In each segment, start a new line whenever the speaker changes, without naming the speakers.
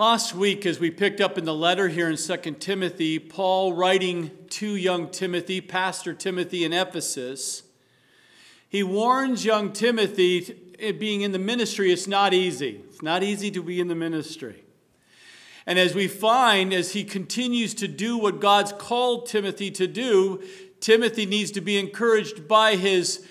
Last week, as we picked up in the letter here in 2 Timothy, Paul writing to young Timothy, Pastor Timothy in Ephesus, he warns young Timothy, being in the ministry, it's not easy. It's not easy to be in the ministry. And as we find, as he continues to do what God's called Timothy to do, Timothy needs to be encouraged by his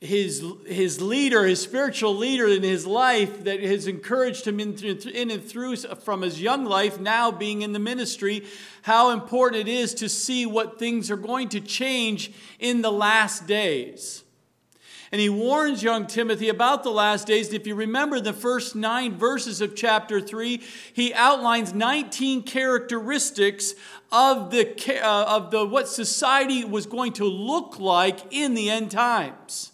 his, his leader, his spiritual leader in his life that has encouraged him in, in and through from his young life, now being in the ministry, how important it is to see what things are going to change in the last days. And he warns young Timothy about the last days. If you remember the first nine verses of chapter 3, he outlines 19 characteristics of the, uh, of the what society was going to look like in the end times.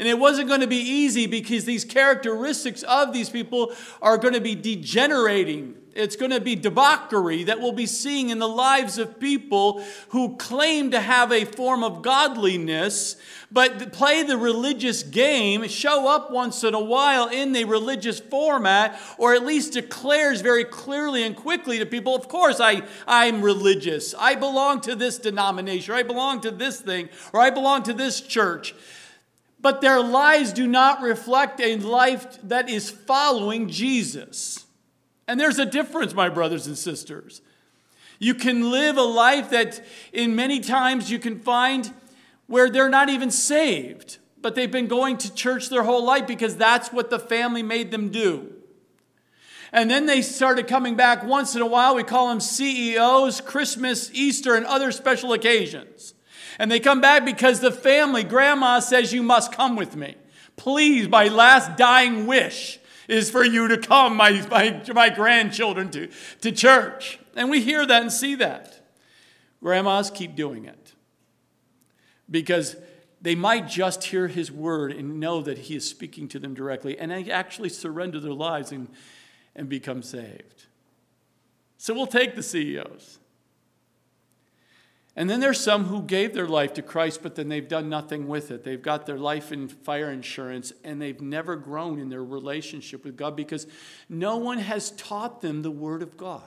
And it wasn't going to be easy because these characteristics of these people are going to be degenerating. It's going to be debauchery that we'll be seeing in the lives of people who claim to have a form of godliness, but play the religious game, show up once in a while in the religious format, or at least declares very clearly and quickly to people, of course, I, I'm religious. I belong to this denomination, or I belong to this thing, or I belong to this church but their lives do not reflect a life that is following Jesus. And there's a difference, my brothers and sisters. You can live a life that, in many times, you can find where they're not even saved, but they've been going to church their whole life because that's what the family made them do. And then they started coming back once in a while. We call them CEOs, Christmas, Easter, and other special occasions. And they come back because the family, grandma says, You must come with me. Please, my last dying wish is for you to come, my, my, my grandchildren, to, to church. And we hear that and see that. Grandmas keep doing it because they might just hear his word and know that he is speaking to them directly and they actually surrender their lives and, and become saved. So we'll take the CEOs. And then there's some who gave their life to Christ, but then they've done nothing with it. They've got their life in fire insurance and they've never grown in their relationship with God because no one has taught them the Word of God.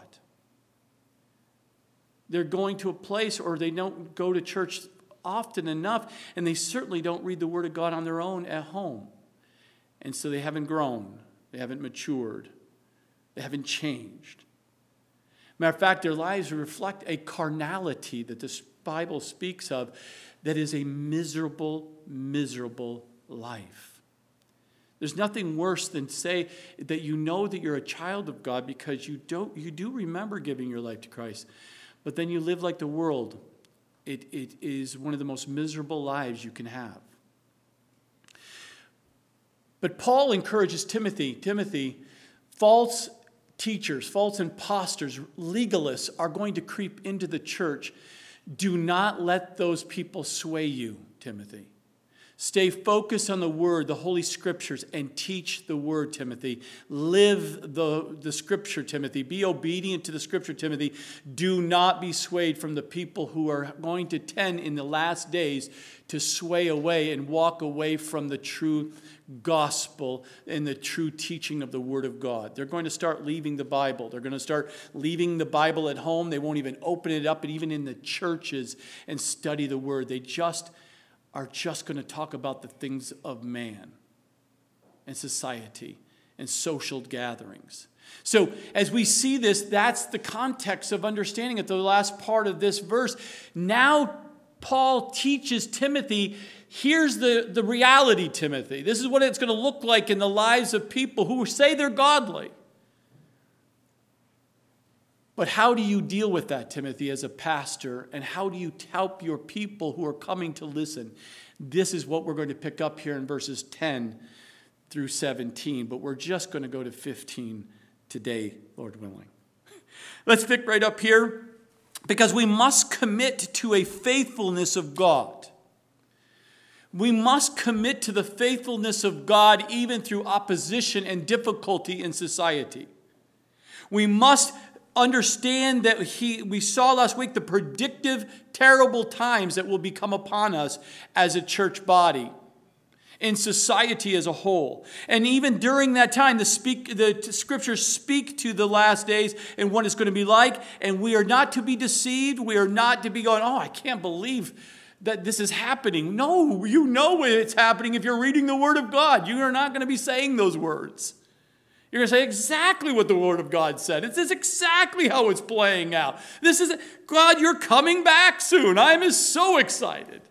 They're going to a place or they don't go to church often enough, and they certainly don't read the Word of God on their own at home. And so they haven't grown, they haven't matured, they haven't changed. Matter of fact, their lives reflect a carnality that this Bible speaks of that is a miserable, miserable life. There's nothing worse than say that you know that you're a child of God because you don't you do remember giving your life to Christ, but then you live like the world. It, it is one of the most miserable lives you can have. But Paul encourages Timothy, Timothy, false teachers, false imposters, legalists are going to creep into the church. Do not let those people sway you, Timothy. Stay focused on the word, the Holy Scriptures, and teach the word, Timothy. Live the, the Scripture, Timothy. Be obedient to the Scripture, Timothy. Do not be swayed from the people who are going to tend in the last days to sway away and walk away from the true gospel and the true teaching of the Word of God. They're going to start leaving the Bible. They're going to start leaving the Bible at home. They won't even open it up, even in the churches and study the Word. They just are just going to talk about the things of man and society and social gatherings. So, as we see this, that's the context of understanding it. The last part of this verse. Now, Paul teaches Timothy here's the, the reality, Timothy. This is what it's going to look like in the lives of people who say they're godly. But how do you deal with that, Timothy, as a pastor? And how do you help your people who are coming to listen? This is what we're going to pick up here in verses 10 through 17, but we're just going to go to 15 today, Lord willing. Let's pick right up here because we must commit to a faithfulness of God. We must commit to the faithfulness of God even through opposition and difficulty in society. We must understand that he, we saw last week the predictive, terrible times that will become upon us as a church body. in society as a whole. And even during that time, the, speak, the scriptures speak to the last days and what it's going to be like. And we are not to be deceived. We are not to be going, oh, I can't believe that this is happening. No, you know it's happening if you're reading the Word of God. You are not going to be saying those words. You're going to say exactly what the Word of God said. It's exactly how it's playing out. This is, God, you're coming back soon. I'm so excited.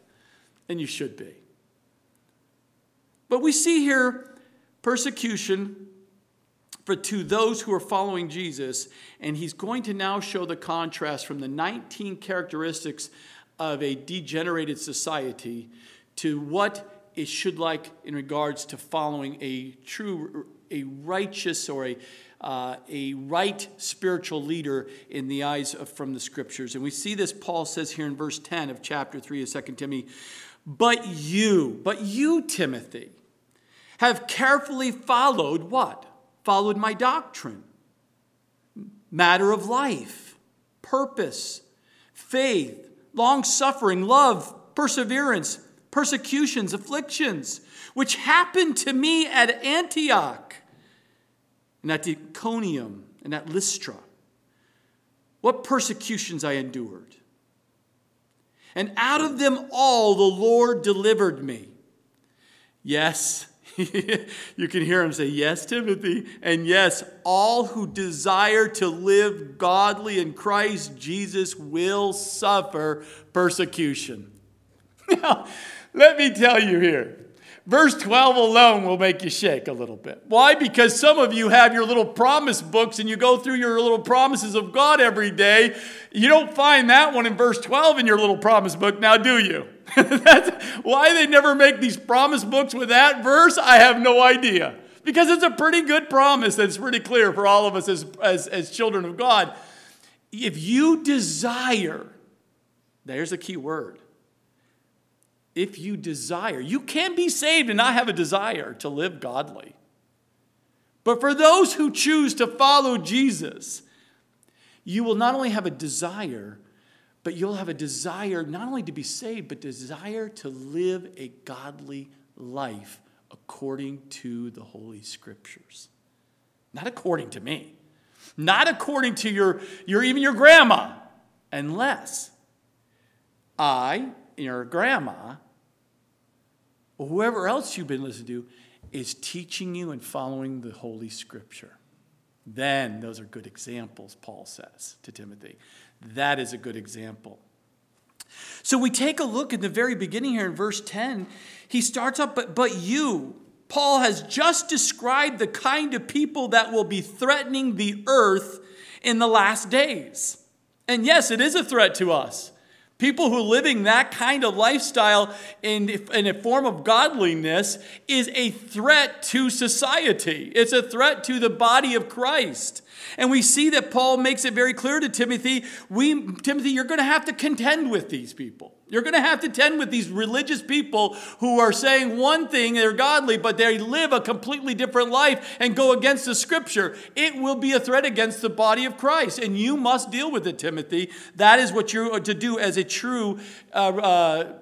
And you should be. But we see here persecution for to those who are following Jesus, and he's going to now show the contrast from the 19 characteristics of a degenerated society to what it should like in regards to following a true, a righteous or a uh, a right spiritual leader in the eyes of from the scriptures. And we see this, Paul says here in verse 10 of chapter 3 of 2 Timothy, but you, but you, Timothy, have carefully followed what? Followed my doctrine, matter of life, purpose, faith, long suffering, love, perseverance, persecutions, afflictions, which happened to me at Antioch and at Iconium and at Lystra. What persecutions I endured. And out of them all the Lord delivered me. Yes, you can hear him say, Yes, Timothy, and yes, all who desire to live godly in Christ Jesus will suffer persecution. Now, let me tell you here. Verse 12 alone will make you shake a little bit. Why? Because some of you have your little promise books and you go through your little promises of God every day. You don't find that one in verse 12 in your little promise book now, do you? That's why they never make these promise books with that verse, I have no idea. Because it's a pretty good promise that's pretty clear for all of us as, as, as children of God. If you desire, there's a key word. If you desire, you can be saved and not have a desire to live godly. But for those who choose to follow Jesus, you will not only have a desire, but you'll have a desire not only to be saved, but desire to live a godly life according to the Holy Scriptures. Not according to me, not according to your, your even your grandma, unless I, your grandma, or whoever else you've been listening to, is teaching you and following the Holy Scripture. Then those are good examples, Paul says to Timothy. That is a good example. So we take a look at the very beginning here in verse 10. He starts up, but, but you, Paul has just described the kind of people that will be threatening the earth in the last days. And yes, it is a threat to us. People who are living that kind of lifestyle in, in a form of godliness is a threat to society. It's a threat to the body of Christ. And we see that Paul makes it very clear to Timothy, we, Timothy, you're going to have to contend with these people. You're going to have to contend with these religious people who are saying one thing, they're godly, but they live a completely different life and go against the scripture. It will be a threat against the body of Christ, and you must deal with it, Timothy. That is what you're to do as a true, uh, uh,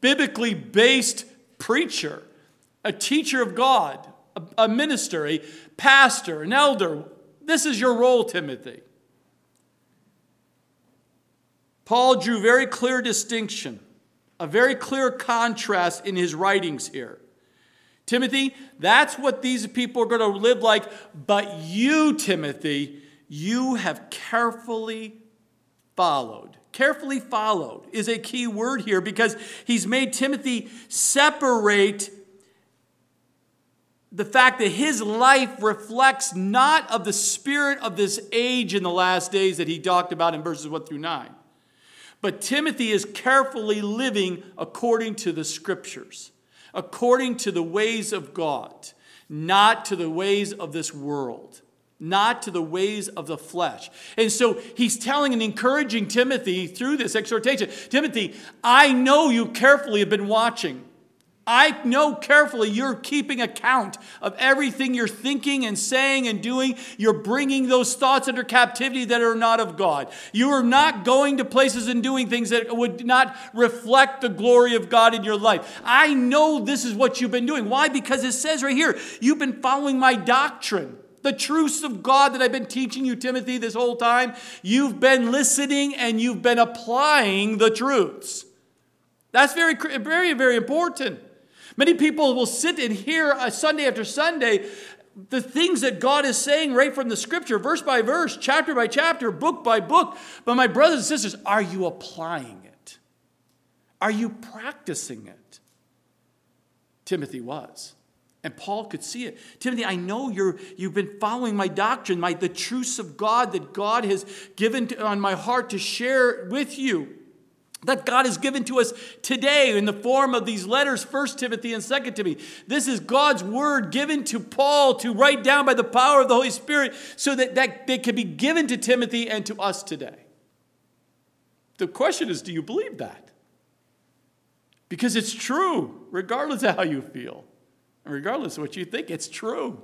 biblically based preacher, a teacher of God, a, a minister, a pastor, an elder, this is your role, Timothy. Paul drew very clear distinction, a very clear contrast in his writings here. Timothy, that's what these people are going to live like, but you, Timothy, you have carefully followed. Carefully followed is a key word here because he's made Timothy separate the fact that his life reflects not of the spirit of this age in the last days that he talked about in verses 1 through 9. But Timothy is carefully living according to the scriptures, according to the ways of God, not to the ways of this world, not to the ways of the flesh. And so he's telling and encouraging Timothy through this exhortation Timothy, I know you carefully have been watching. I know carefully you're keeping account of everything you're thinking and saying and doing. You're bringing those thoughts under captivity that are not of God. You are not going to places and doing things that would not reflect the glory of God in your life. I know this is what you've been doing. Why? Because it says right here, you've been following my doctrine. The truths of God that I've been teaching you, Timothy, this whole time. You've been listening and you've been applying the truths. That's very, very, very important. Many people will sit and hear Sunday after Sunday the things that God is saying right from the scripture, verse by verse, chapter by chapter, book by book. But my brothers and sisters, are you applying it? Are you practicing it? Timothy was. And Paul could see it. Timothy, I know you're, you've been following my doctrine, my, the truths of God that God has given to, on my heart to share with you that God has given to us today in the form of these letters, 1 Timothy and 2 Timothy. This is God's word given to Paul to write down by the power of the Holy Spirit so that, that they can be given to Timothy and to us today. The question is do you believe that? Because it's true, regardless of how you feel, and regardless of what you think, it's true.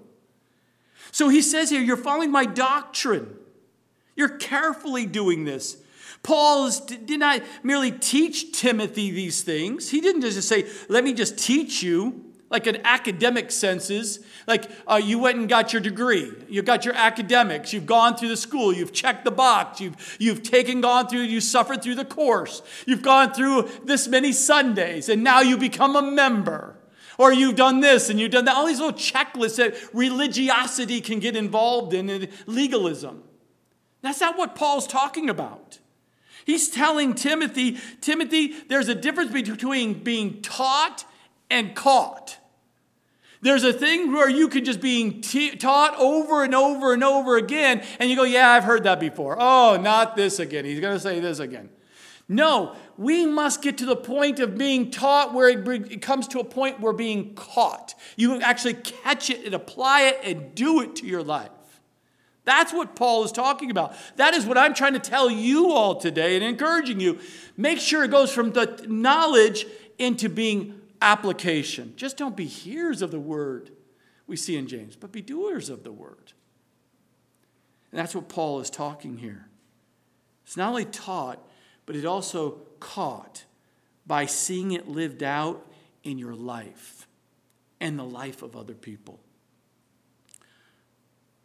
So he says here, you're following my doctrine. You're carefully doing this. Paul did not merely teach Timothy these things. He didn't just say, let me just teach you, like an academic senses. Like uh, you went and got your degree, you got your academics, you've gone through the school, you've checked the box, you've, you've taken, gone through, you suffered through the course, you've gone through this many Sundays, and now you become a member. Or you've done this and you've done that. All these little checklists that religiosity can get involved in, and legalism. That's not what Paul's talking about. He's telling Timothy, Timothy, there's a difference between being taught and caught. There's a thing where you can just being t- taught over and over and over again, and you go, Yeah, I've heard that before. Oh, not this again. He's going to say this again. No, we must get to the point of being taught where it comes to a point where being caught. You actually catch it and apply it and do it to your life. That's what Paul is talking about. That is what I'm trying to tell you all today and encouraging you. Make sure it goes from the knowledge into being application. Just don't be hearers of the word we see in James, but be doers of the word. And that's what Paul is talking here. It's not only taught, but it also caught by seeing it lived out in your life and the life of other people.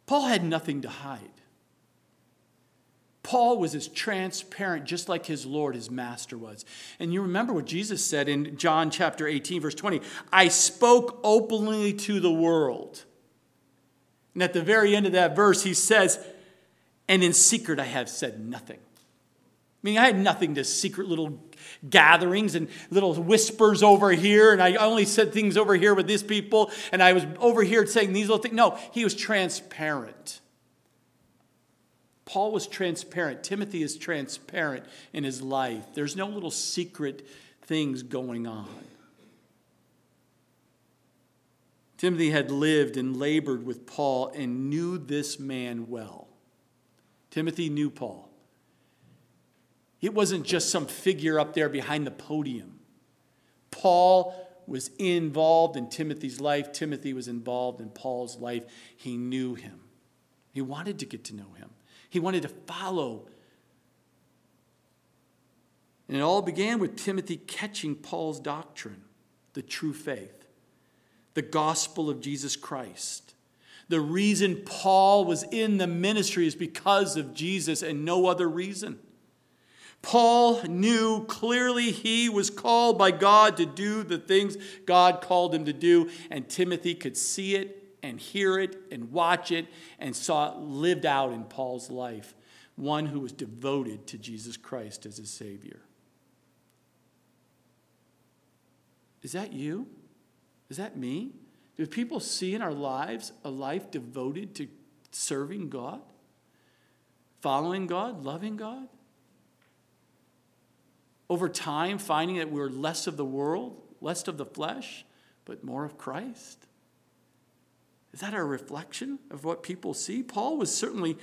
Paul had nothing to hide. Paul was as transparent, just like his Lord, his master was. And you remember what Jesus said in John chapter 18, verse 20 I spoke openly to the world. And at the very end of that verse, he says, And in secret I have said nothing. I mean, I had nothing to secret little gatherings and little whispers over here, and I only said things over here with these people, and I was over here saying these little things. No, he was transparent. Paul was transparent. Timothy is transparent in his life. There's no little secret things going on. Timothy had lived and labored with Paul and knew this man well. Timothy knew Paul. It wasn't just some figure up there behind the podium. Paul was involved in Timothy's life. Timothy was involved in Paul's life. He knew him. He wanted to get to know him, he wanted to follow. And it all began with Timothy catching Paul's doctrine, the true faith, the gospel of Jesus Christ. The reason Paul was in the ministry is because of Jesus and no other reason. Paul knew clearly he was called by God to do the things God called him to do, and Timothy could see it and hear it and watch it and saw it lived out in Paul's life. One who was devoted to Jesus Christ as his Savior. Is that you? Is that me? Do people see in our lives a life devoted to serving God, following God, loving God? Over time finding that we're less of the world, less of the flesh, but more of Christ? Is that our reflection of what people see? Paul was certainly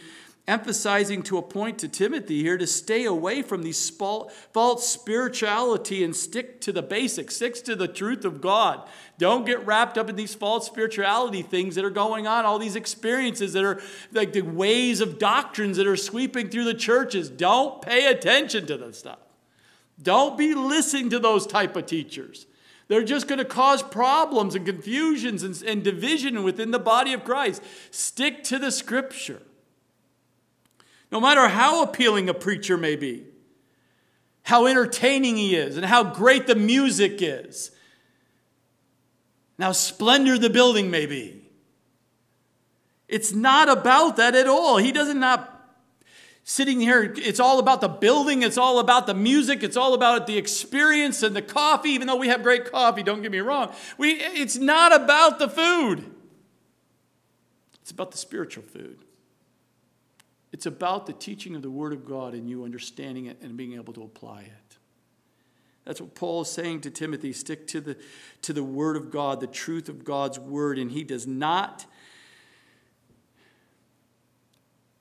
emphasizing to a point to Timothy here to stay away from these false spirituality and stick to the basics, stick to the truth of God. Don't get wrapped up in these false spirituality things that are going on, all these experiences that are like the ways of doctrines that are sweeping through the churches. Don't pay attention to this stuff. Don't be listening to those type of teachers. They're just going to cause problems and confusions and, and division within the body of Christ. Stick to the scripture. No matter how appealing a preacher may be, how entertaining he is, and how great the music is, and how splendid the building may be. It's not about that at all. He doesn't not sitting here, it's all about the building, it's all about the music, it's all about the experience and the coffee, even though we have great coffee, don't get me wrong. We, it's not about the food, it's about the spiritual food. It's about the teaching of the Word of God and you understanding it and being able to apply it. That's what Paul is saying to Timothy. Stick to the, to the Word of God, the truth of God's Word. And he does not,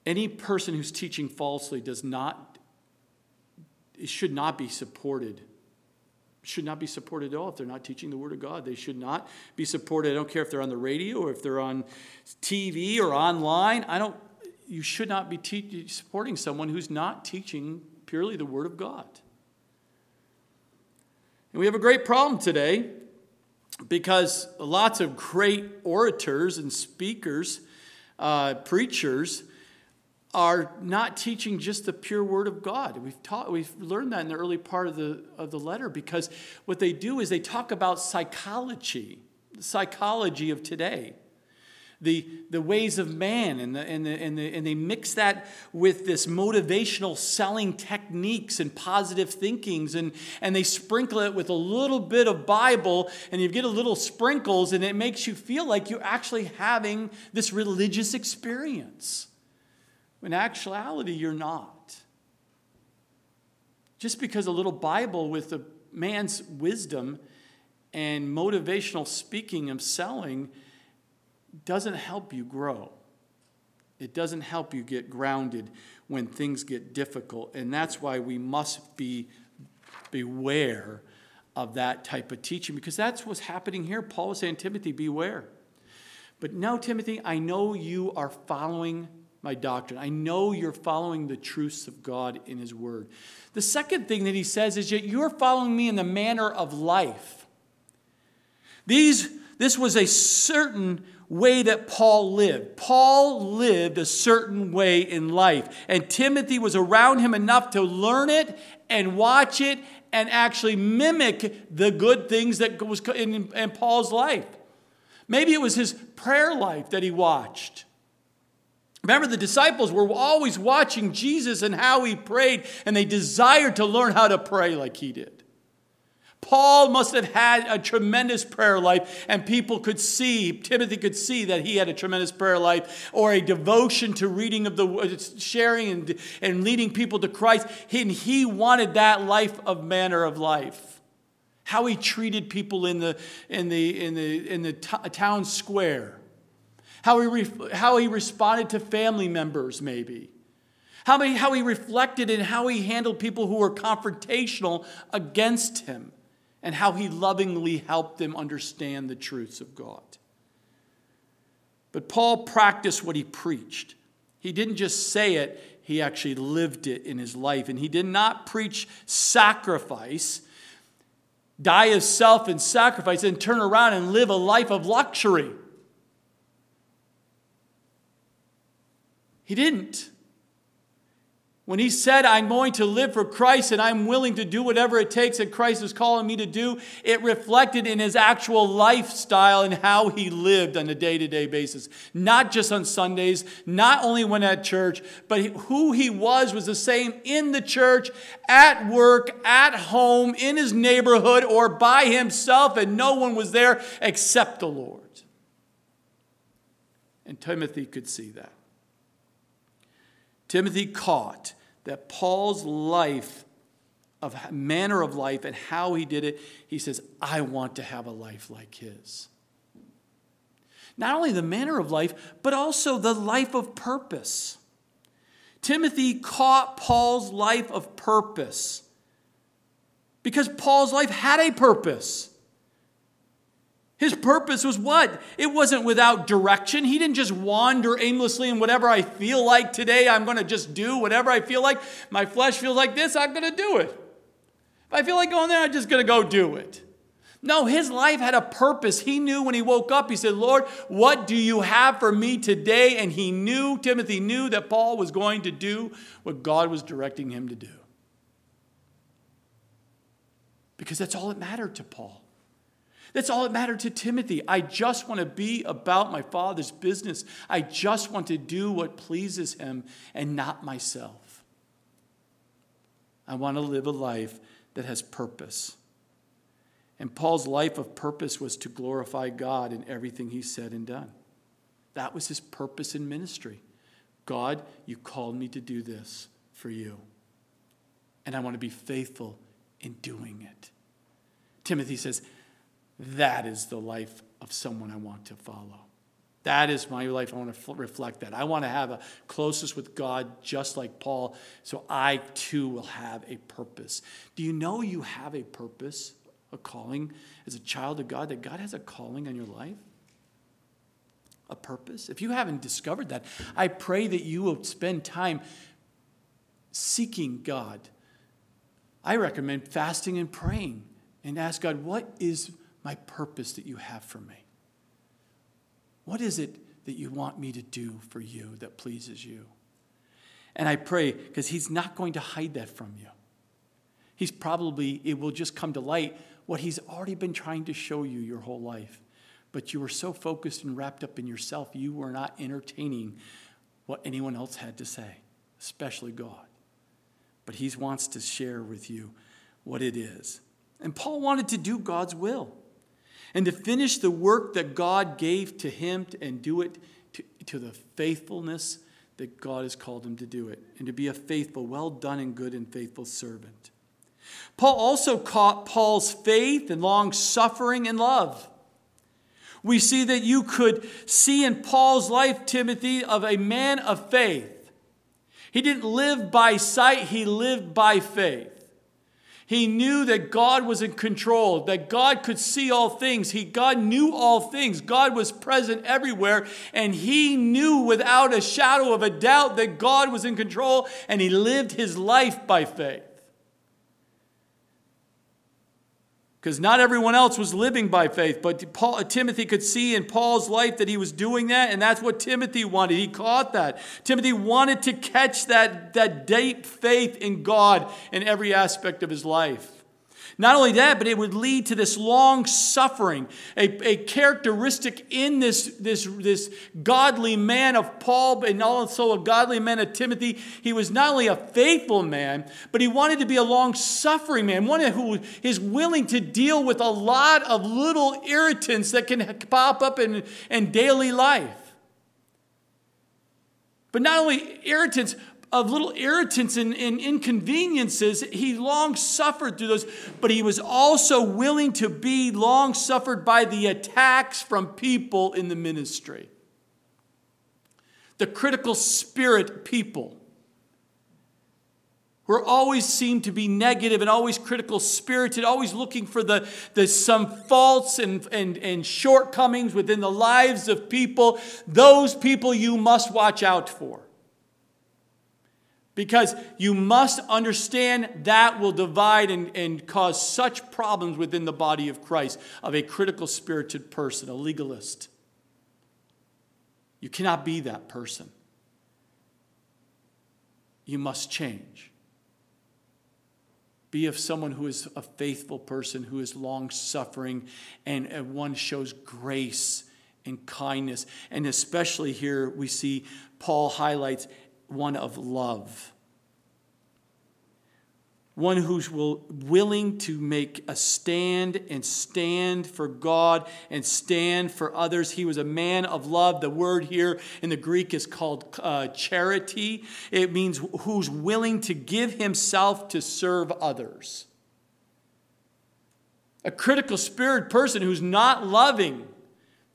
any person who's teaching falsely does not, it should not be supported. Should not be supported at all if they're not teaching the Word of God. They should not be supported. I don't care if they're on the radio or if they're on TV or online. I don't you should not be te- supporting someone who's not teaching purely the Word of God. And we have a great problem today because lots of great orators and speakers, uh, preachers, are not teaching just the pure word of God. We've taught, we've learned that in the early part of the of the letter because what they do is they talk about psychology, the psychology of today the, the ways of man, and, the, and, the, and, the, and they mix that with this motivational selling techniques and positive thinkings, and, and they sprinkle it with a little bit of Bible, and you get a little sprinkles, and it makes you feel like you're actually having this religious experience. When actuality, you're not. Just because a little Bible with a man's wisdom and motivational speaking of selling doesn't help you grow. It doesn't help you get grounded when things get difficult. And that's why we must be beware of that type of teaching because that's what's happening here. Paul is saying, Timothy, beware. But now, Timothy, I know you are following my doctrine. I know you're following the truths of God in His Word. The second thing that he says is that you're following me in the manner of life. These, this was a certain way that Paul lived. Paul lived a certain way in life, and Timothy was around him enough to learn it and watch it and actually mimic the good things that was in, in Paul's life. Maybe it was his prayer life that he watched. Remember, the disciples were always watching Jesus and how he prayed, and they desired to learn how to pray like he did. Paul must have had a tremendous prayer life, and people could see, Timothy could see that he had a tremendous prayer life or a devotion to reading of the sharing and, and leading people to Christ. And he wanted that life of manner of life. How he treated people in the, in the, in the, in the t- town square. How he, re- how he responded to family members, maybe. How, he, how he reflected and how he handled people who were confrontational against him and how he lovingly helped them understand the truths of God. But Paul practiced what he preached. He didn't just say it, he actually lived it in his life. And he did not preach sacrifice, die of self and sacrifice, and turn around and live a life of luxury. He didn't. When he said, I'm going to live for Christ and I'm willing to do whatever it takes that Christ is calling me to do, it reflected in his actual lifestyle and how he lived on a day to day basis. Not just on Sundays, not only when at church, but who he was was the same in the church, at work, at home, in his neighborhood, or by himself, and no one was there except the Lord. And Timothy could see that. Timothy caught that Paul's life, of manner of life, and how he did it, he says, I want to have a life like his. Not only the manner of life, but also the life of purpose. Timothy caught Paul's life of purpose because Paul's life had a purpose. His purpose was what? It wasn't without direction. He didn't just wander aimlessly and whatever I feel like today, I'm going to just do whatever I feel like. My flesh feels like this, I'm going to do it. If I feel like going there, I'm just going to go do it. No, his life had a purpose. He knew when he woke up, he said, Lord, what do you have for me today? And he knew, Timothy knew that Paul was going to do what God was directing him to do. Because that's all that mattered to Paul. That's all that mattered to Timothy. I just want to be about my Father's business. I just want to do what pleases him and not myself. I want to live a life that has purpose. And Paul's life of purpose was to glorify God in everything he said and done. That was his purpose in ministry. God, you called me to do this for you. And I want to be faithful in doing it. Timothy says, That is the life of someone I want to follow. That is my life. I want to reflect that. I want to have a closeness with God just like Paul, so I too will have a purpose. Do you know you have a purpose? a calling as a child of God, that God has a calling on your life? A purpose? If you haven't discovered that, I pray that you will spend time seeking God. I recommend fasting and praying and ask God, what is my purpose that you have for me? What is it that you want me to do for you that pleases you? And I pray because He's not going to hide that from you. He's probably, it will just come to light what He's already been trying to show you your whole life. But you were so focused and wrapped up in yourself, you were not entertaining what anyone else had to say, especially God. But He wants to share with you what it is. And Paul wanted to do God's will and to finish the work that God gave to him and do it to, to the faithfulness that God has called him to do it, and to be a faithful, well done, and good and faithful servant. Paul also caught Paul's faith and long suffering and love. We see that you could see in Paul's life, Timothy, of a man of faith. He didn't live by sight, he lived by faith. He knew that God was in control, that God could see all things. He, God knew all things. God was present everywhere, and he knew without a shadow of a doubt that God was in control, and he lived his life by faith. Because not everyone else was living by faith. But Paul, Timothy could see in Paul's life that he was doing that, and that's what Timothy wanted. He caught that. Timothy wanted to catch that, that deep faith in God in every aspect of his life. Not only that, but it would lead to this long suffering, a, a characteristic in this, this, this godly man of Paul and also a godly man of Timothy. He was not only a faithful man, but he wanted to be a long suffering man, one who is willing to deal with a lot of little irritants that can pop up in, in daily life. But not only irritants, of little irritants and, and, inconveniences, he long suffered through those, but he was also willing to be long suffered by the attacks from people in the ministry. The critical spirit people who always seem to be negative and always critical spirited, always looking for the, the some faults and, and, and shortcomings within the lives of people. Those people you must watch out for. Because you must understand that will divide and, and cause such problems within the body of Christ of a critical spirited person, a legalist. You cannot be that person. You must change. Be of someone who is a faithful person, who is long suffering, and, and one shows grace and kindness. And especially here, we see Paul highlights one of love. One who's will, willing to make a stand and stand for God and stand for others. He was a man of love. The word here in the Greek is called uh, charity. It means who's willing to give himself to serve others. A critical spirit person who's not loving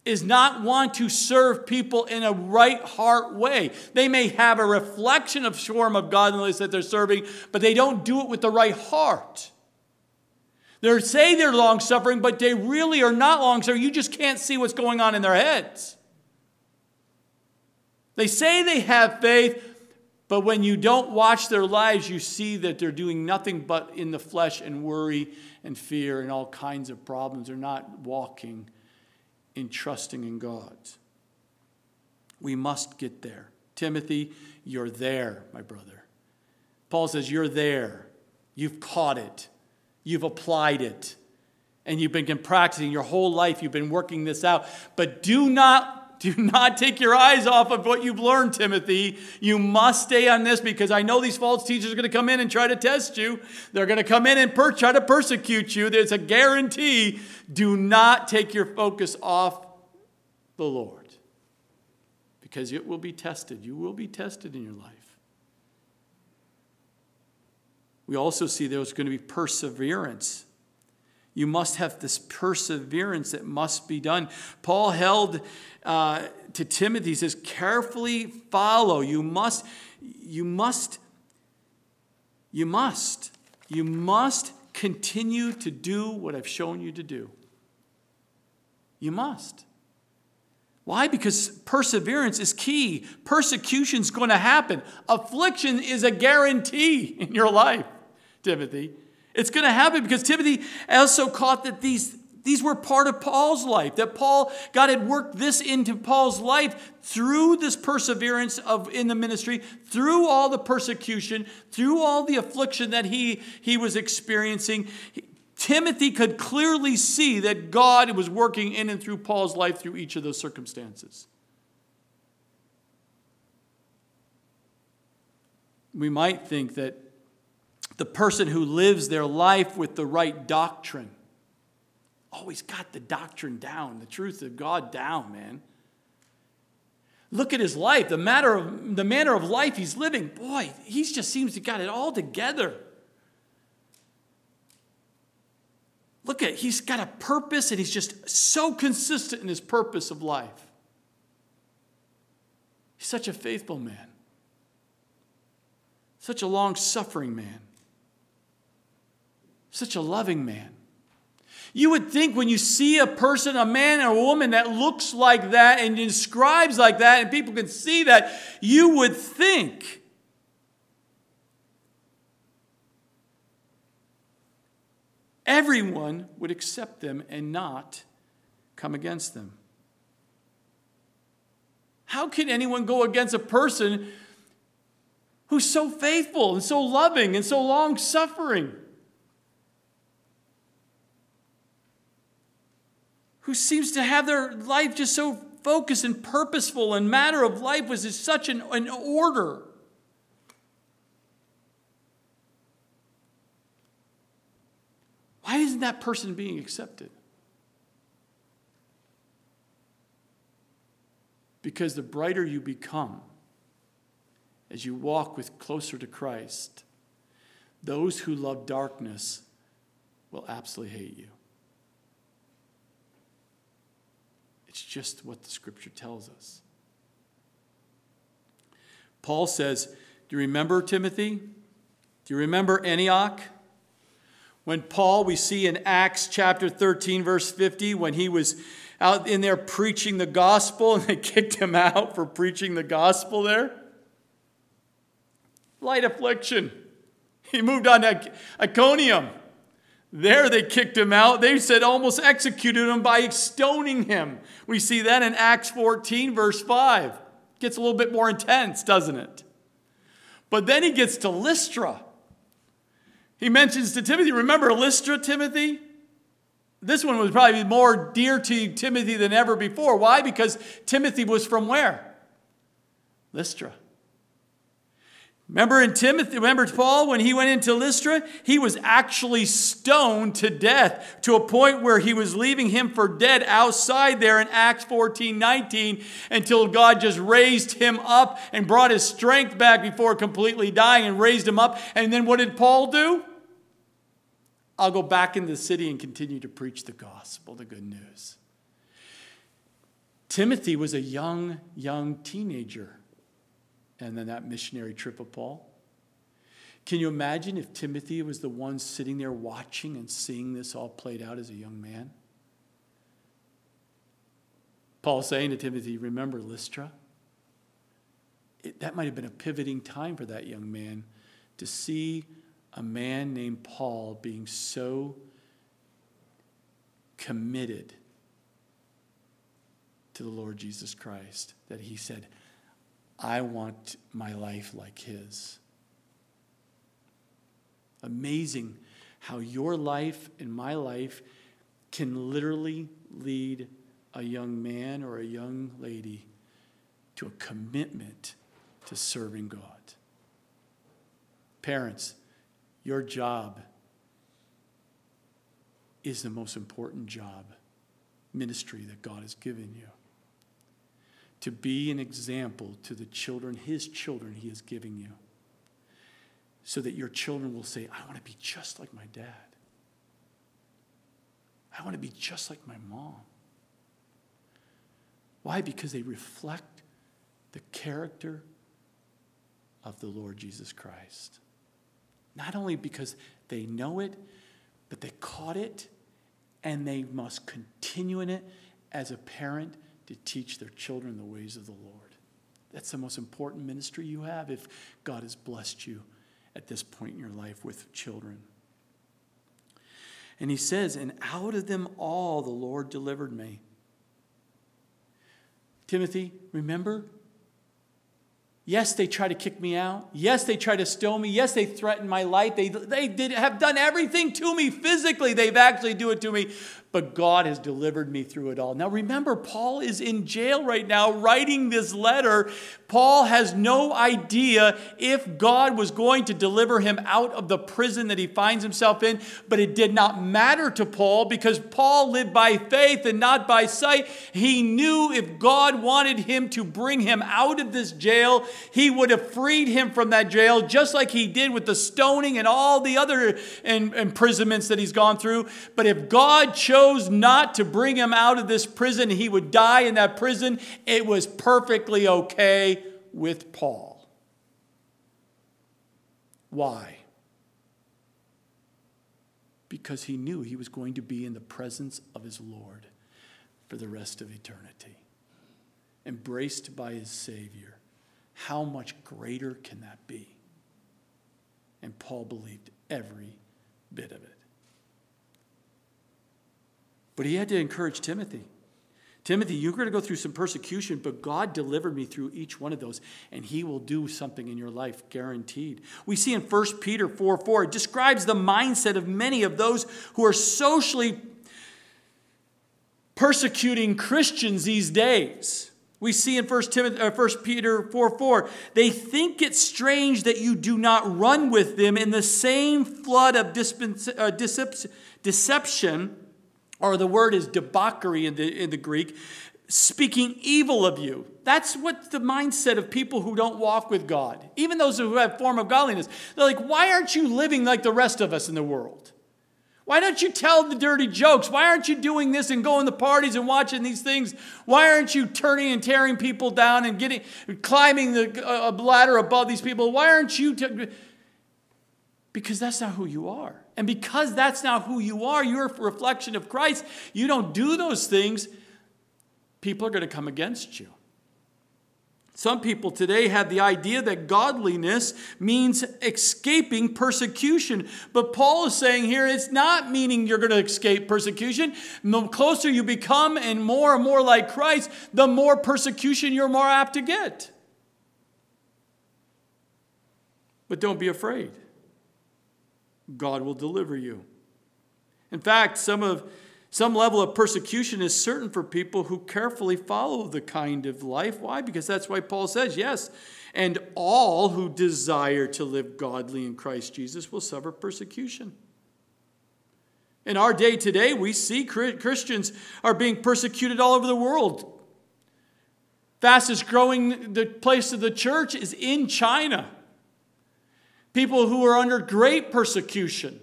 is not want to serve people in a right heart way. They may have a reflection of form of godliness that they're serving, but they don't do it with the right heart. They say they're long suffering, but they really are not long suffering. You just can't see what's going on in their heads. They say they have faith, but when you don't watch their lives, you see that they're doing nothing but in the flesh and worry and fear and all kinds of problems. They're not walking in trusting in God. We must get there. Timothy, you're there, my brother. Paul says, You're there. You've caught it, you've applied it, and you've been practicing your whole life. You've been working this out. But do not do not take your eyes off of what you've learned, Timothy. You must stay on this because I know these false teachers are going to come in and try to test you. They're going to come in and per- try to persecute you. There's a guarantee. Do not take your focus off the Lord because it will be tested. You will be tested in your life. We also see there's going to be perseverance you must have this perseverance that must be done. Paul held uh, to Timothy, he says, carefully follow. You must, you must, you must, you must continue to do what I've shown you to do. You must. Why? Because perseverance is key. Persecution is going to happen. Affliction is a guarantee in your life, Timothy. It's going to happen because Timothy also caught that these, these were part of Paul's life, that Paul, God had worked this into Paul's life through this perseverance of in the ministry, through all the persecution, through all the affliction that he, he was experiencing. Timothy could clearly see that God was working in and through Paul's life through each of those circumstances. We might think that the person who lives their life with the right doctrine. Always got the doctrine down, the truth of God down, man. Look at his life, the matter of the manner of life he's living. Boy, he just seems to got it all together. Look at he's got a purpose and he's just so consistent in his purpose of life. He's such a faithful man. Such a long-suffering man. Such a loving man. You would think when you see a person, a man or a woman that looks like that and describes like that, and people can see that, you would think everyone would accept them and not come against them. How can anyone go against a person who's so faithful and so loving and so long suffering? Who seems to have their life just so focused and purposeful and matter of life was such an, an order. Why isn't that person being accepted? Because the brighter you become as you walk with closer to Christ, those who love darkness will absolutely hate you. It's just what the scripture tells us. Paul says, Do you remember Timothy? Do you remember Antioch? When Paul, we see in Acts chapter 13, verse 50, when he was out in there preaching the gospel and they kicked him out for preaching the gospel there. Light affliction. He moved on to Iconium. There they kicked him out. They said almost executed him by stoning him. We see that in Acts 14, verse 5. Gets a little bit more intense, doesn't it? But then he gets to Lystra. He mentions to Timothy, remember Lystra, Timothy? This one was probably more dear to Timothy than ever before. Why? Because Timothy was from where? Lystra. Remember in Timothy, remember Paul when he went into Lystra? He was actually stoned to death to a point where he was leaving him for dead outside there in Acts 14 19 until God just raised him up and brought his strength back before completely dying and raised him up. And then what did Paul do? I'll go back into the city and continue to preach the gospel, the good news. Timothy was a young, young teenager. And then that missionary trip of Paul. Can you imagine if Timothy was the one sitting there watching and seeing this all played out as a young man? Paul saying to Timothy, Remember Lystra? It, that might have been a pivoting time for that young man to see a man named Paul being so committed to the Lord Jesus Christ that he said, I want my life like his. Amazing how your life and my life can literally lead a young man or a young lady to a commitment to serving God. Parents, your job is the most important job, ministry that God has given you. To be an example to the children, His children, He is giving you so that your children will say, I want to be just like my dad. I want to be just like my mom. Why? Because they reflect the character of the Lord Jesus Christ. Not only because they know it, but they caught it and they must continue in it as a parent to teach their children the ways of the Lord. That's the most important ministry you have if God has blessed you at this point in your life with children. And he says, And out of them all the Lord delivered me. Timothy, remember? Yes, they try to kick me out. Yes, they try to stone me. Yes, they threaten my life. They, they did, have done everything to me physically. They've actually do it to me but God has delivered me through it all. Now remember, Paul is in jail right now writing this letter. Paul has no idea if God was going to deliver him out of the prison that he finds himself in, but it did not matter to Paul because Paul lived by faith and not by sight. He knew if God wanted him to bring him out of this jail, he would have freed him from that jail, just like he did with the stoning and all the other imprisonments that he's gone through. But if God chose chose not to bring him out of this prison, he would die in that prison, it was perfectly okay with Paul. Why? Because he knew he was going to be in the presence of his Lord for the rest of eternity, embraced by his Savior. How much greater can that be? And Paul believed every bit of it. But he had to encourage Timothy. Timothy, you're going to go through some persecution, but God delivered me through each one of those, and He will do something in your life, guaranteed. We see in 1 Peter 4 4, it describes the mindset of many of those who are socially persecuting Christians these days. We see in 1, Timothy, uh, 1 Peter 4 4, they think it strange that you do not run with them in the same flood of uh, deception or the word is debauchery in the, in the Greek, speaking evil of you. That's what the mindset of people who don't walk with God, even those who have form of godliness. They're like, why aren't you living like the rest of us in the world? Why don't you tell the dirty jokes? Why aren't you doing this and going to parties and watching these things? Why aren't you turning and tearing people down and getting climbing the uh, ladder above these people? Why aren't you? T- because that's not who you are. And because that's not who you are, you're a reflection of Christ, you don't do those things, people are going to come against you. Some people today have the idea that godliness means escaping persecution. But Paul is saying here it's not meaning you're going to escape persecution. The closer you become and more and more like Christ, the more persecution you're more apt to get. But don't be afraid. God will deliver you. In fact, some of some level of persecution is certain for people who carefully follow the kind of life. Why? Because that's why Paul says, yes, and all who desire to live godly in Christ Jesus will suffer persecution. In our day today, we see Christians are being persecuted all over the world. Fastest growing the place of the church is in China people who are under great persecution.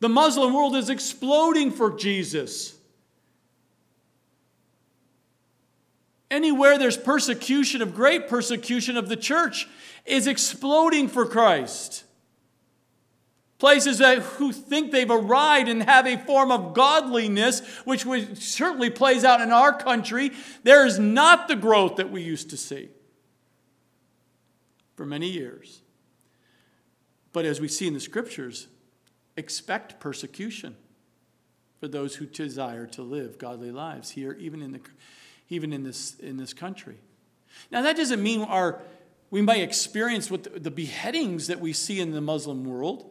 The Muslim world is exploding for Jesus. Anywhere there's persecution of great persecution of the church is exploding for Christ. Places that who think they've arrived and have a form of godliness, which certainly plays out in our country, there is not the growth that we used to see for many years. But as we see in the scriptures, expect persecution for those who desire to live godly lives here, even in, the, even in, this, in this country. Now, that doesn't mean our, we might experience what the, the beheadings that we see in the Muslim world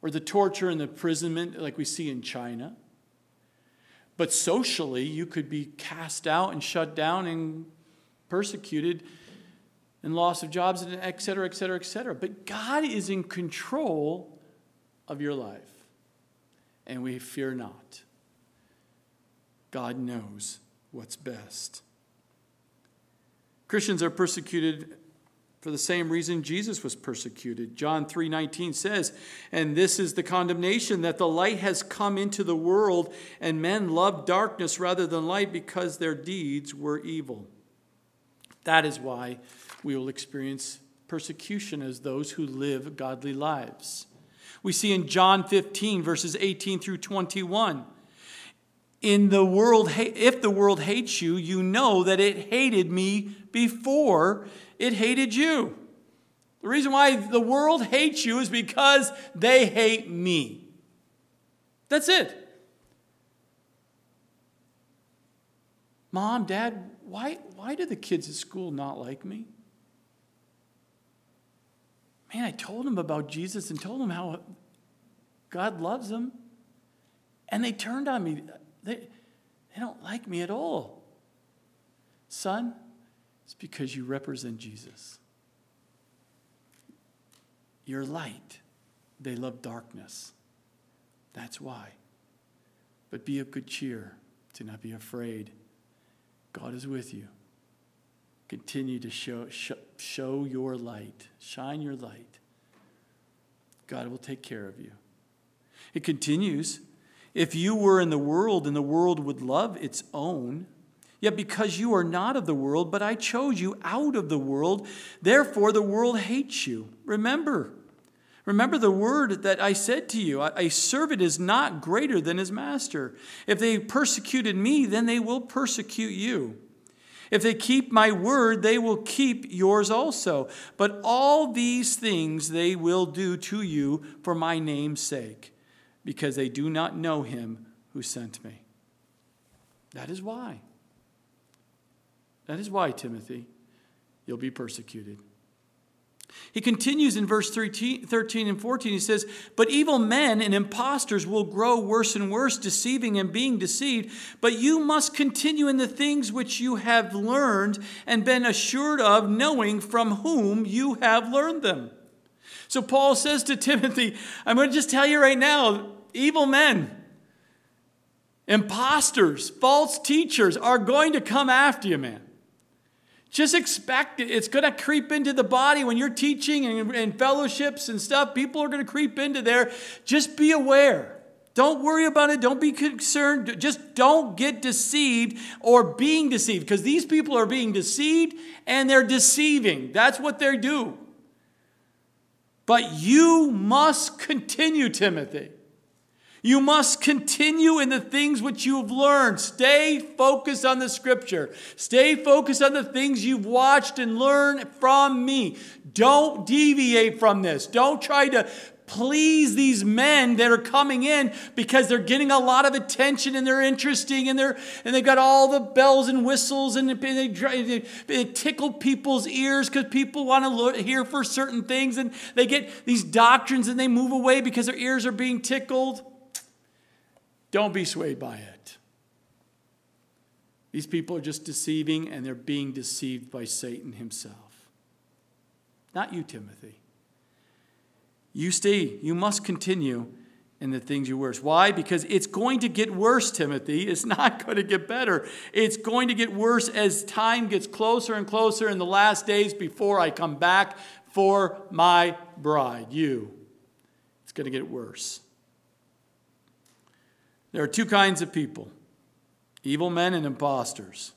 or the torture and the imprisonment like we see in China. But socially, you could be cast out and shut down and persecuted and loss of jobs, and et cetera, et cetera, et cetera. But God is in control of your life. And we fear not. God knows what's best. Christians are persecuted for the same reason Jesus was persecuted. John 3:19 says, "And this is the condemnation that the light has come into the world, and men loved darkness rather than light because their deeds were evil." That is why we will experience persecution as those who live godly lives. We see in John 15 verses 18 through 21, in the world if the world hates you, you know that it hated me before it hated you. The reason why the world hates you is because they hate me. That's it. Mom, Dad, why, why do the kids at school not like me? Man, I told them about Jesus and told them how God loves them. And they turned on me. They, they don't like me at all. Son, it's because you represent Jesus. You're light. They love darkness. That's why. But be of good cheer. Do not be afraid. God is with you. Continue to show, show, show your light, shine your light. God will take care of you. It continues If you were in the world, and the world would love its own, Yet because you are not of the world, but I chose you out of the world, therefore the world hates you. Remember, remember the word that I said to you a servant is not greater than his master. If they persecuted me, then they will persecute you. If they keep my word, they will keep yours also. But all these things they will do to you for my name's sake, because they do not know him who sent me. That is why. That is why, Timothy, you'll be persecuted. He continues in verse 13 and 14. He says, But evil men and impostors will grow worse and worse, deceiving and being deceived. But you must continue in the things which you have learned and been assured of, knowing from whom you have learned them. So Paul says to Timothy, I'm going to just tell you right now evil men, impostors, false teachers are going to come after you, man. Just expect it. It's going to creep into the body when you're teaching and, and fellowships and stuff. People are going to creep into there. Just be aware. Don't worry about it. Don't be concerned. Just don't get deceived or being deceived because these people are being deceived and they're deceiving. That's what they do. But you must continue, Timothy. You must continue in the things which you have learned. Stay focused on the scripture. Stay focused on the things you've watched and learned from me. Don't deviate from this. Don't try to please these men that are coming in because they're getting a lot of attention and they're interesting and they're and they've got all the bells and whistles and they, they, they tickle people's ears because people want to hear for certain things and they get these doctrines and they move away because their ears are being tickled. Don't be swayed by it. These people are just deceiving and they're being deceived by Satan himself. Not you, Timothy. You stay, you must continue in the things you worse. Why? Because it's going to get worse, Timothy. It's not going to get better. It's going to get worse as time gets closer and closer in the last days before I come back for my bride, you. It's going to get worse. There are two kinds of people evil men and impostors.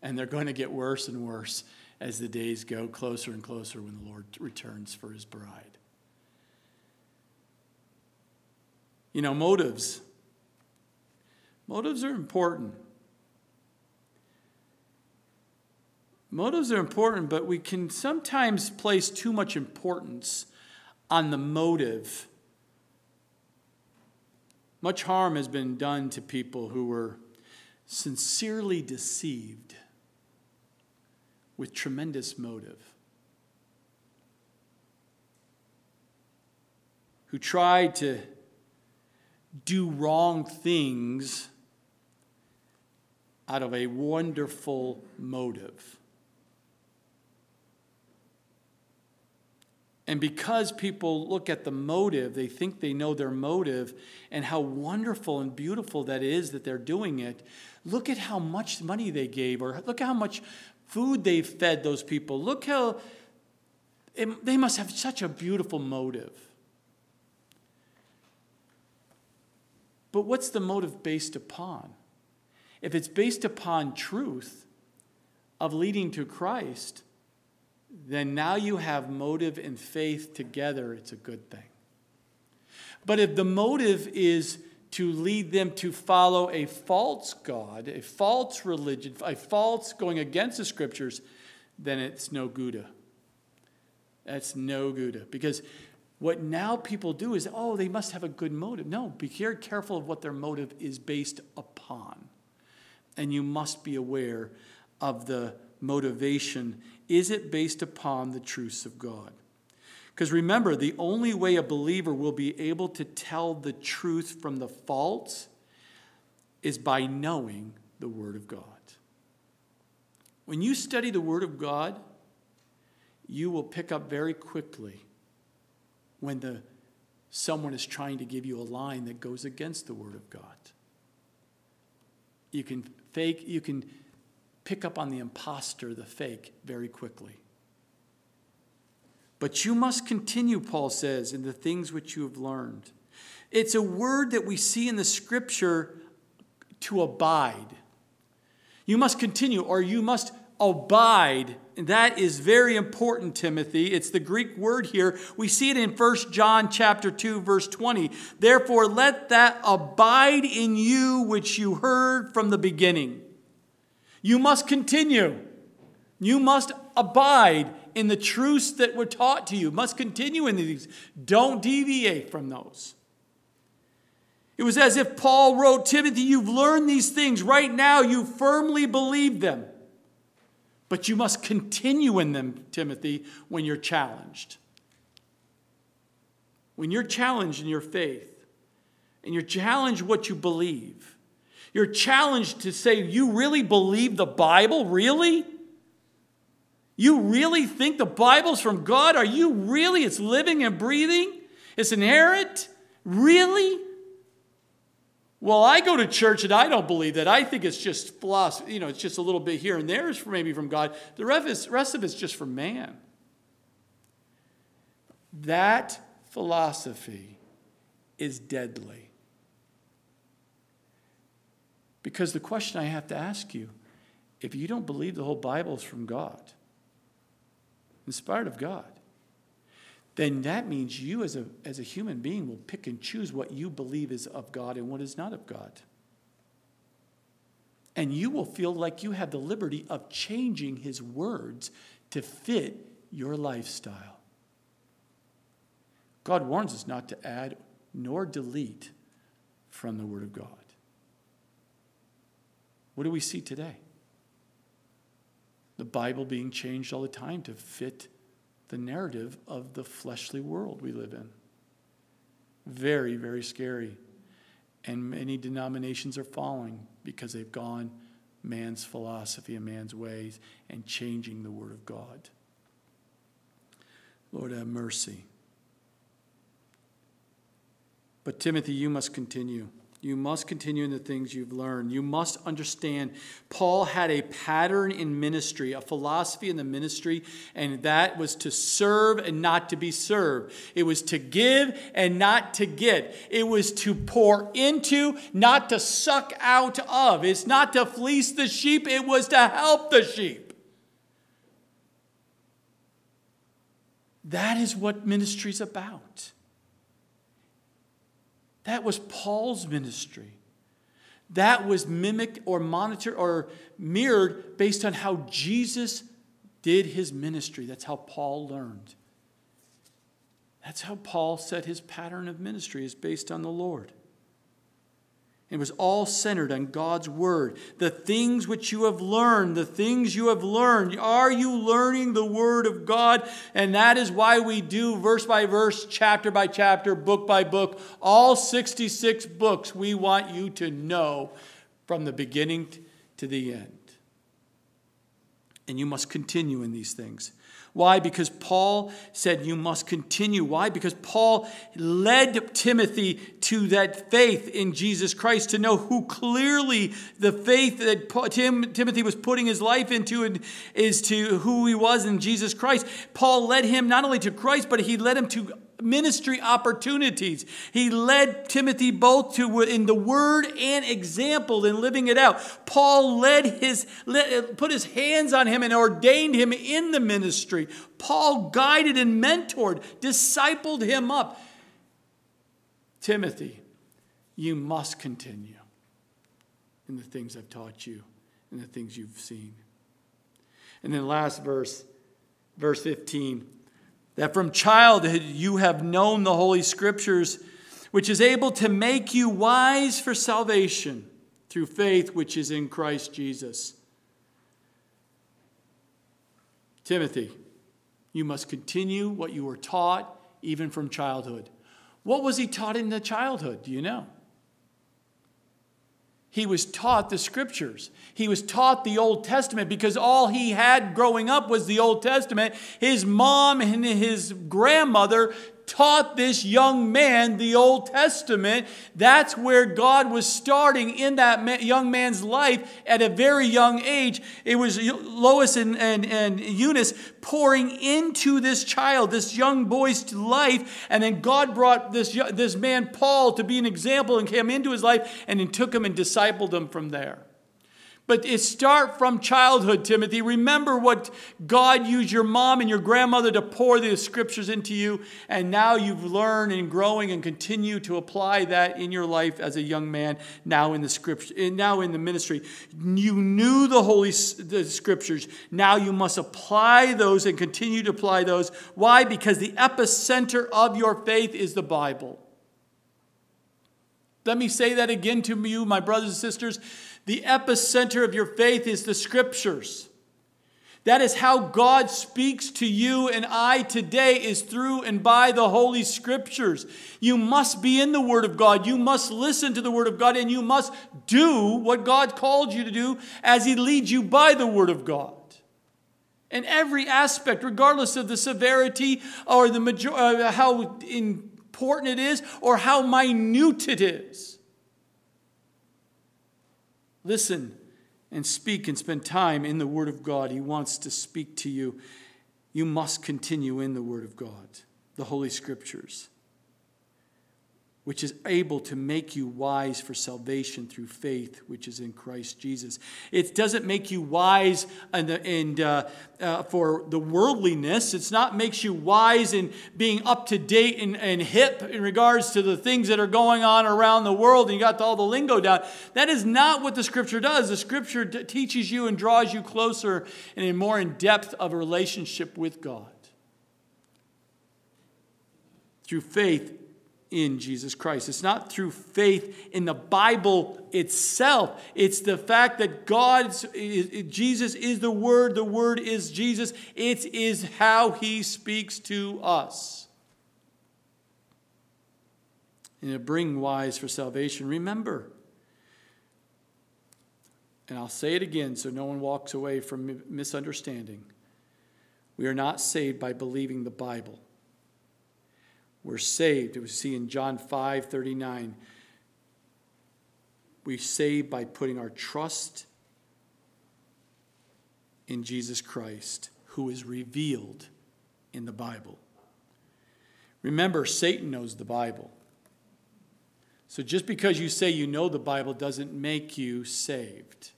And they're going to get worse and worse as the days go closer and closer when the Lord returns for his bride. You know, motives. Motives are important. Motives are important, but we can sometimes place too much importance on the motive. Much harm has been done to people who were sincerely deceived with tremendous motive, who tried to do wrong things out of a wonderful motive. And because people look at the motive, they think they know their motive and how wonderful and beautiful that is that they're doing it. Look at how much money they gave, or look at how much food they fed those people. Look how it, they must have such a beautiful motive. But what's the motive based upon? If it's based upon truth of leading to Christ, then now you have motive and faith together. It's a good thing. But if the motive is to lead them to follow a false God, a false religion, a false going against the scriptures, then it's no Gouda. That's no Gouda. Because what now people do is, oh, they must have a good motive. No, be very careful of what their motive is based upon. And you must be aware of the motivation is it based upon the truths of God? Because remember, the only way a believer will be able to tell the truth from the false is by knowing the Word of God. When you study the Word of God, you will pick up very quickly when the, someone is trying to give you a line that goes against the Word of God. You can fake, you can pick up on the impostor, the fake, very quickly. But you must continue, Paul says, in the things which you have learned. It's a word that we see in the scripture to abide. You must continue, or you must abide. That is very important, Timothy. It's the Greek word here. We see it in 1 John chapter 2, verse 20. Therefore, let that abide in you which you heard from the beginning. You must continue. You must abide in the truths that were taught to you. Must continue in these. Don't deviate from those. It was as if Paul wrote, Timothy, you've learned these things. Right now, you firmly believe them. But you must continue in them, Timothy, when you're challenged. When you're challenged in your faith and you're challenged what you believe, you're challenged to say, You really believe the Bible? Really? You really think the Bible's from God? Are you really? It's living and breathing? It's inerrant? Really? Well, I go to church and I don't believe that. I think it's just philosophy. You know, it's just a little bit here and there is maybe from God. The rest of it's just from man. That philosophy is deadly. Because the question I have to ask you if you don't believe the whole Bible is from God, inspired of God, then that means you as a, as a human being will pick and choose what you believe is of God and what is not of God. And you will feel like you have the liberty of changing his words to fit your lifestyle. God warns us not to add nor delete from the Word of God. What do we see today? The Bible being changed all the time to fit the narrative of the fleshly world we live in. Very, very scary. And many denominations are falling because they've gone man's philosophy and man's ways and changing the Word of God. Lord, have mercy. But Timothy, you must continue. You must continue in the things you've learned. You must understand. Paul had a pattern in ministry, a philosophy in the ministry, and that was to serve and not to be served. It was to give and not to get. It was to pour into, not to suck out of. It's not to fleece the sheep, it was to help the sheep. That is what ministry is about. That was Paul's ministry. That was mimicked or monitored or mirrored based on how Jesus did his ministry. That's how Paul learned. That's how Paul said his pattern of ministry is based on the Lord. It was all centered on God's word. The things which you have learned, the things you have learned. Are you learning the word of God? And that is why we do verse by verse, chapter by chapter, book by book, all 66 books we want you to know from the beginning to the end. And you must continue in these things. Why? Because Paul said you must continue. Why? Because Paul led Timothy to that faith in Jesus Christ, to know who clearly the faith that Tim, Timothy was putting his life into is to who he was in Jesus Christ. Paul led him not only to Christ, but he led him to ministry opportunities. He led Timothy both to in the word and example in living it out. Paul led his uh, put his hands on him and ordained him in the ministry. Paul guided and mentored, discipled him up. Timothy, you must continue in the things I've taught you and the things you've seen. And then last verse, verse 15 that from childhood you have known the Holy Scriptures, which is able to make you wise for salvation through faith which is in Christ Jesus. Timothy, you must continue what you were taught even from childhood. What was he taught in the childhood? Do you know? He was taught the scriptures. He was taught the Old Testament because all he had growing up was the Old Testament. His mom and his grandmother taught this young man the Old Testament. That's where God was starting in that young man's life at a very young age. It was Lois and, and, and Eunice pouring into this child, this young boy's life. And then God brought this, this man, Paul, to be an example and came into his life and then took him and discipled him from there. But it start from childhood, Timothy. Remember what God used your mom and your grandmother to pour the scriptures into you, and now you've learned and growing and continue to apply that in your life as a young man. Now in the scripture, now in the ministry, you knew the holy the scriptures. Now you must apply those and continue to apply those. Why? Because the epicenter of your faith is the Bible. Let me say that again to you, my brothers and sisters. The epicenter of your faith is the scriptures. That is how God speaks to you and I today is through and by the holy scriptures. You must be in the word of God. You must listen to the word of God and you must do what God called you to do as he leads you by the word of God. In every aspect, regardless of the severity or the major- uh, how important it is or how minute it is. Listen and speak and spend time in the Word of God. He wants to speak to you. You must continue in the Word of God, the Holy Scriptures which is able to make you wise for salvation through faith, which is in Christ Jesus. It doesn't make you wise and, and uh, uh, for the worldliness. It's not makes you wise in being up to date and, and hip in regards to the things that are going on around the world, and you got all the lingo down. That is not what the Scripture does. The Scripture t- teaches you and draws you closer and in more in depth of a relationship with God. Through faith in Jesus Christ. It's not through faith in the Bible itself. It's the fact that God, Jesus is the Word, the Word is Jesus. It is how He speaks to us. And to bring wise for salvation, remember, and I'll say it again so no one walks away from misunderstanding. We are not saved by believing the Bible. We're saved. We see in John 5 39. We save by putting our trust in Jesus Christ, who is revealed in the Bible. Remember, Satan knows the Bible. So just because you say you know the Bible doesn't make you saved.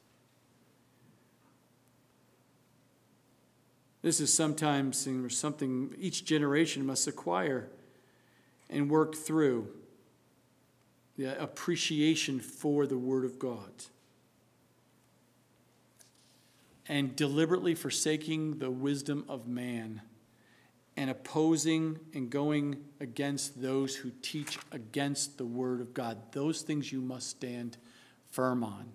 This is sometimes something each generation must acquire and work through the appreciation for the Word of God. And deliberately forsaking the wisdom of man and opposing and going against those who teach against the Word of God. Those things you must stand firm on.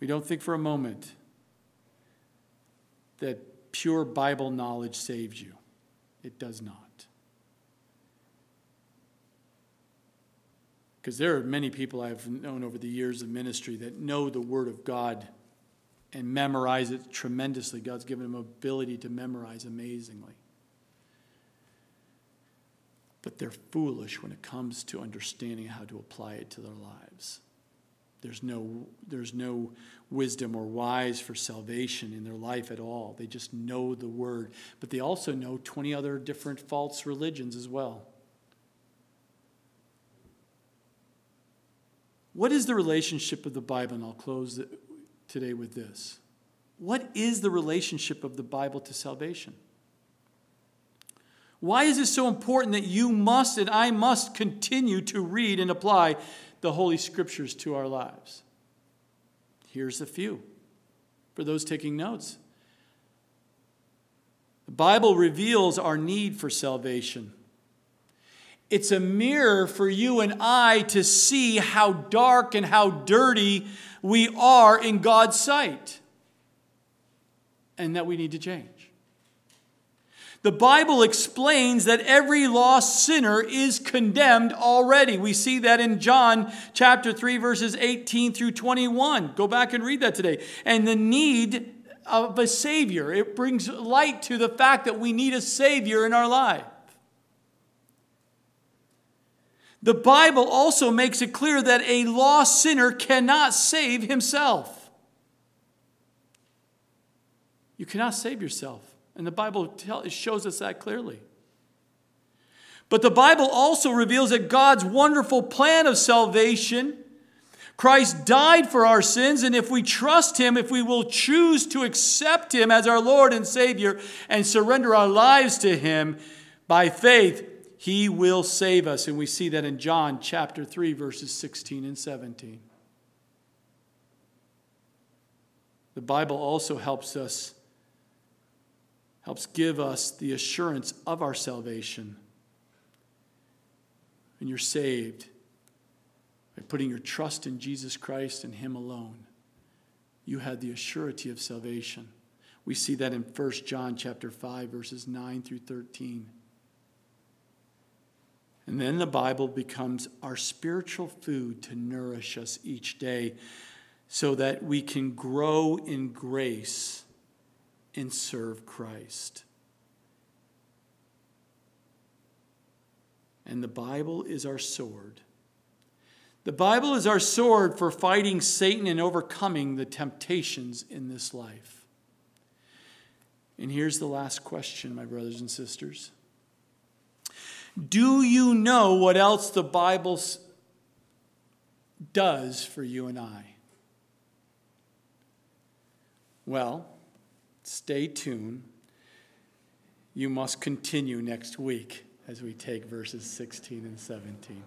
We don't think for a moment that pure Bible knowledge saves you, it does not. Because there are many people I've known over the years of ministry that know the Word of God and memorize it tremendously. God's given them ability to memorize amazingly. But they're foolish when it comes to understanding how to apply it to their lives. There's no, there's no wisdom or wise for salvation in their life at all. They just know the word. But they also know 20 other different false religions as well. What is the relationship of the Bible? And I'll close today with this. What is the relationship of the Bible to salvation? Why is it so important that you must and I must continue to read and apply the Holy Scriptures to our lives? Here's a few for those taking notes. The Bible reveals our need for salvation. It's a mirror for you and I to see how dark and how dirty we are in God's sight and that we need to change. The Bible explains that every lost sinner is condemned already. We see that in John chapter 3 verses 18 through 21. Go back and read that today. And the need of a savior, it brings light to the fact that we need a savior in our life. The Bible also makes it clear that a lost sinner cannot save himself. You cannot save yourself. And the Bible tell, shows us that clearly. But the Bible also reveals that God's wonderful plan of salvation, Christ died for our sins, and if we trust Him, if we will choose to accept Him as our Lord and Savior and surrender our lives to Him by faith, he will save us. And we see that in John chapter 3, verses 16 and 17. The Bible also helps us, helps give us the assurance of our salvation. And you're saved by putting your trust in Jesus Christ and Him alone. You had the assurity of salvation. We see that in 1 John chapter 5, verses 9 through 13. And then the Bible becomes our spiritual food to nourish us each day so that we can grow in grace and serve Christ. And the Bible is our sword. The Bible is our sword for fighting Satan and overcoming the temptations in this life. And here's the last question, my brothers and sisters. Do you know what else the Bible does for you and I? Well, stay tuned. You must continue next week as we take verses 16 and 17.